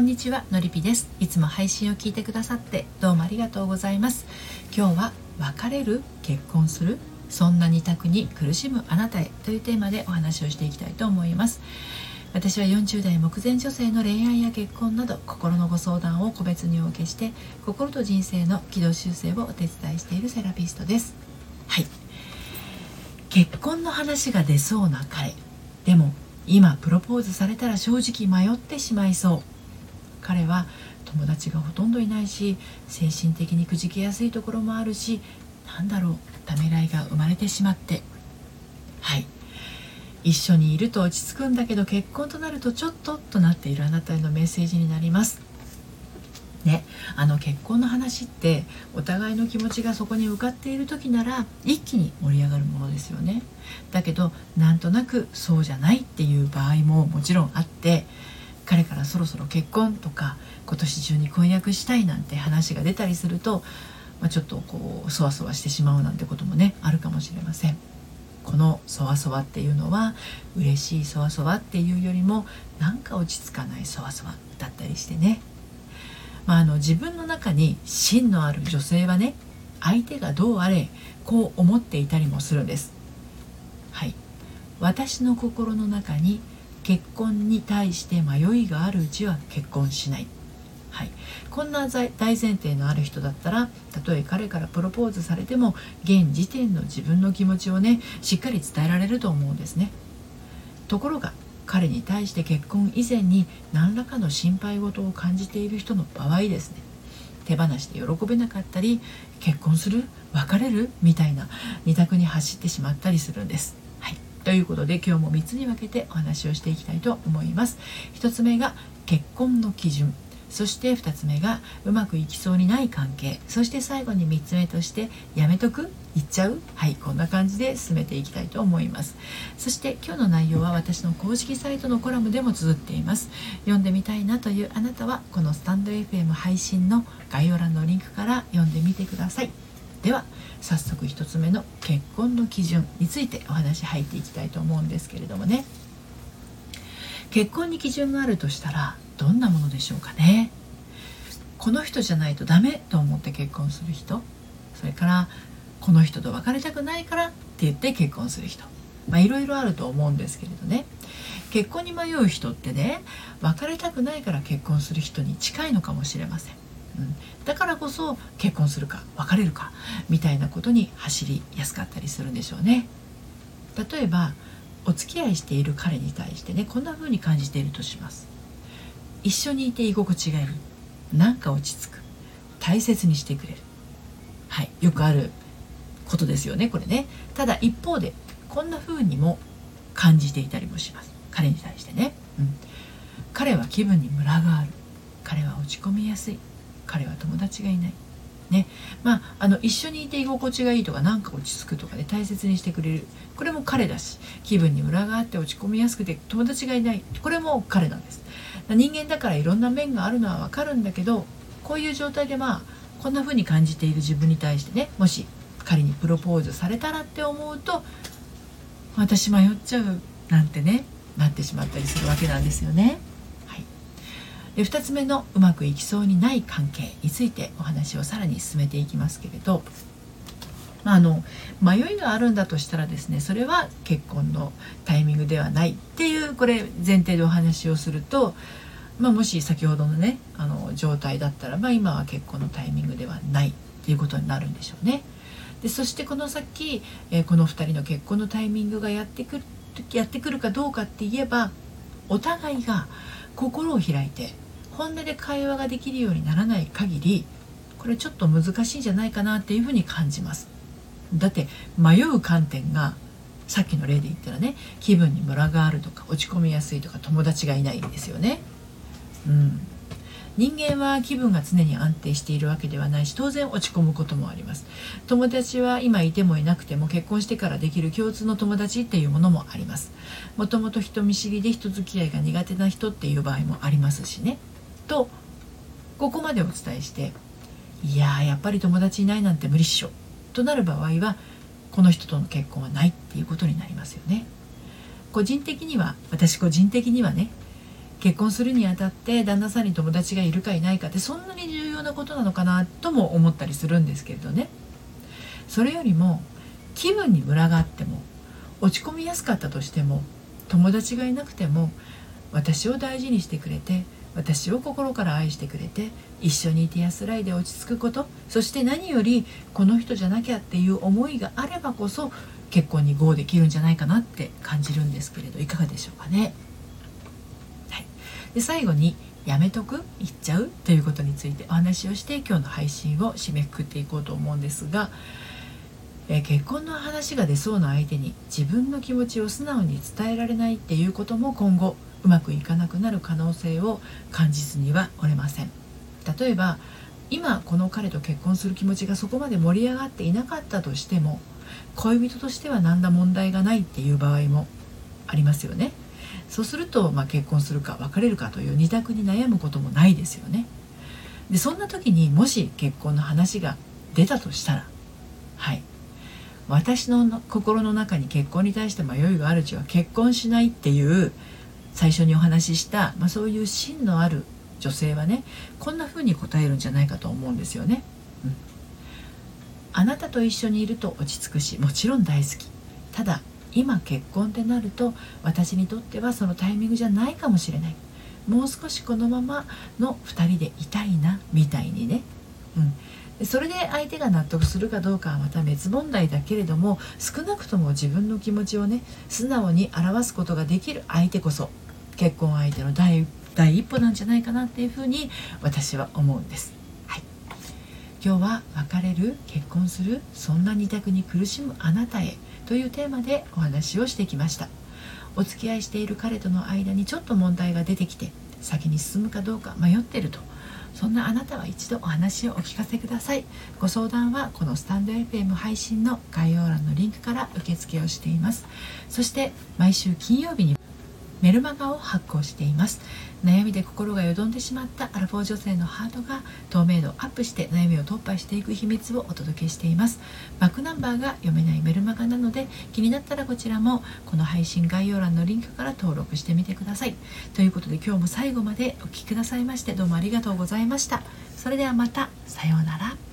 んにちはのりぴです。いつも配信を聞いてくださってどうもありがとうございます。今日は別れる結婚するそんな二択に苦しむあなたへというテーマでお話をしていきたいと思います。私は40代目前女性の恋愛や結婚など心のご相談を個別にお受けして心と人生の軌道修正をお手伝いしているセラピストです。はい。結婚の話が出そうな彼でも今プロポーズされたら正直迷ってしまいそう。彼は友達がほとんどいないし精神的にくじけやすいところもあるしなんだろうためらいが生まれてしまって。はい。一緒にいると落ち着くんだけど結婚となるとちょっととなっているあなたへのメッセージになります。ね、あの結婚の話ってお互いの気持ちがそこに向かっている時なら一気に盛り上がるものですよね。だけどなんとなくそうじゃないっていう場合ももちろんあって彼からそろそろ結婚とか今年中に婚約したいなんて話が出たりすると、まあ、ちょっとこうそわそわしてしまうなんてこともねあるかもしれません。このそわそわっていうのは嬉しいそわそわっていうよりもなんか落ち着かないそわそわだったりしてね。まあ、あの自分の中に芯のある女性はね相手がどうあれこう思っていたりもするんです。はい。私の心の中に結婚に対して迷いがあるうちは結婚しない。はい、こんな大前提のある人だったらたとえ彼からプロポーズされても現時点の自分の気持ちをねしっかり伝えられると思うんですね。ところが彼に対して結婚以前に何らかの心配事を感じている人の場合ですね。手放しで喜べなかったり結婚する？別れる？みたいな二択に走ってしまったりするんです。ということで今日も3つに分けてお話をしていきたいと思います。1つ目が結婚の基準。そして2つ目がうまくいきそうにない関係。そして最後に3つ目としてやめとく？言っちゃう？はいこんな感じで進めていきたいと思います。そして今日の内容は私の公式サイトのコラムでも綴っています。読んでみたいなというあなたはこのスタンド FM 配信の概要欄のリンクから読んでみてください。では早速1つ目の結婚の基準についてお話入っていきたいと思うんですけれどもね。結婚に基準があるとしたらどんなものでしょうかね？この人じゃないとダメと思って結婚する人それからこの人と別れたくないからって言って結婚する人まあいろいろあると思うんですけれどね。結婚に迷う人ってね別れたくないから結婚する人に近いのかもしれません、うん、だからこそ結婚するか別れるかみたいなことに走りやすかったりするんでしょうね。例えばお付き合いしている彼に対してねこんな風に感じているとします。一緒にいて居心地がいい。なんか落ち着く。大切にしてくれる。はい。よくあることですよねこれね。ただ一方でこんな風にも感じていたりもします。彼に対してね、うん、彼は気分にムラがある。彼は落ち込みやすい。彼は友達がいない。ね。まあ、あの一緒にいて居心地がいいとか何か落ち着くとかで、大切にしてくれる。これも彼だし気分にムラがあって落ち込みやすくて友達がいない。これも彼なんです。人間だからいろんな面があるのはわかるんだけどこういう状態でまあこんな風に感じている自分に対してねもし仮にプロポーズされたらって思うと私迷っちゃうなんてねなってしまったりするわけなんですよね。で2つ目のうまくいきそうにない関係についてお話をさらに進めていきますけれど、まあ、あの迷いがあるんだとしたらですねそれは結婚のタイミングではないっていうこれ前提でお話をすると、まあ、もし先ほどのねあの状態だったらば今は結婚のタイミングではないっていうことになるんでしょうね。でそしてこの先、えー、この2人の結婚のタイミングがやってくるやってくるかどうかって言えばお互いが心を開いて本音で会話ができるようにならない限りこれちょっと難しいんじゃないかなっていうふうに感じます。だって迷う観点がさっきの例で言ったらね気分にムラがあるとか落ち込みやすいとか友達がいないんですよね。うん、人間は気分が常に安定しているわけではないし当然落ち込むこともあります。友達は今いてもいなくても結婚してからできる共通の友達っていうものもあります。もともと人見知りで人付き合いが苦手な人っていう場合もありますしね。とここまでお伝えしていややっぱり友達いないなんて無理っしょ。となる場合はこの人との結婚はないっていうことになりますよね。個人的には私個人的にはね結婚するにあたって旦那さんに友達がいるかいないかってそんなに重要なことなのかなとも思ったりするんですけれどねそれよりも気分にムラがあっても落ち込みやすかったとしても友達がいなくても私を大事にしてくれて私を心から愛してくれて一緒にいて安らいで落ち着くことそして何よりこの人じゃなきゃっていう思いがあればこそ結婚に GO できるんじゃないかなって感じるんですけれどいかがでしょうかね。で最後にやめとく？言っちゃう？ということについてお話をして今日の配信を締めくくっていこうと思うんですが、えー、結婚の話が出そうな相手に自分の気持ちを素直に伝えられないっていうことも今後うまくいかなくなる可能性を感じずにはおれません。例えば今この彼と結婚する気持ちがそこまで盛り上がっていなかったとしても恋人としては何ら問題がないっていう場合もありますよね。そうすると、まあ、結婚するか別れるかという二択に悩むこともないですよね。でそんな時にもし結婚の話が出たとしたらはい。私の心の中に結婚に対して迷いがあるうちは結婚しないっていう最初にお話しした、まあ、そういう芯のある女性はねこんな風に答えるんじゃないかと思うんですよね。うん、あなたと一緒にいると落ち着くしもちろん大好き。ただ今結婚ってなると私にとってはそのタイミングじゃないかもしれない。もう少しこのままの2人でいたいなみたいにね、うん、それで相手が納得するかどうかはまた別問題だけれども少なくとも自分の気持ちをね素直に表すことができる相手こそ結婚相手の第一歩なんじゃないかなっていうふうに私は思うんです。今日は別れる結婚するそんな二択に苦しむあなたへ。というテーマでお話をしてきました。お付き合いしている彼との間にちょっと問題が出てきて先に進むかどうか迷ってると。そんなあなたは一度お話をお聞かせください。ご相談はこのスタンド FM 配信の概要欄のリンクから受付をしています。そして毎週金曜日にメルマガを発行しています。悩みで心がよどんでしまったアラフォー女性のハートが透明度アップして悩みを突破していく秘密をお届けしています。バックナンバーが読めないメルマガなので気になったらこちらもこの配信概要欄のリンクから登録してみてください。ということで今日も最後までお聴きくださいましてどうもありがとうございました。それではまた。さようなら。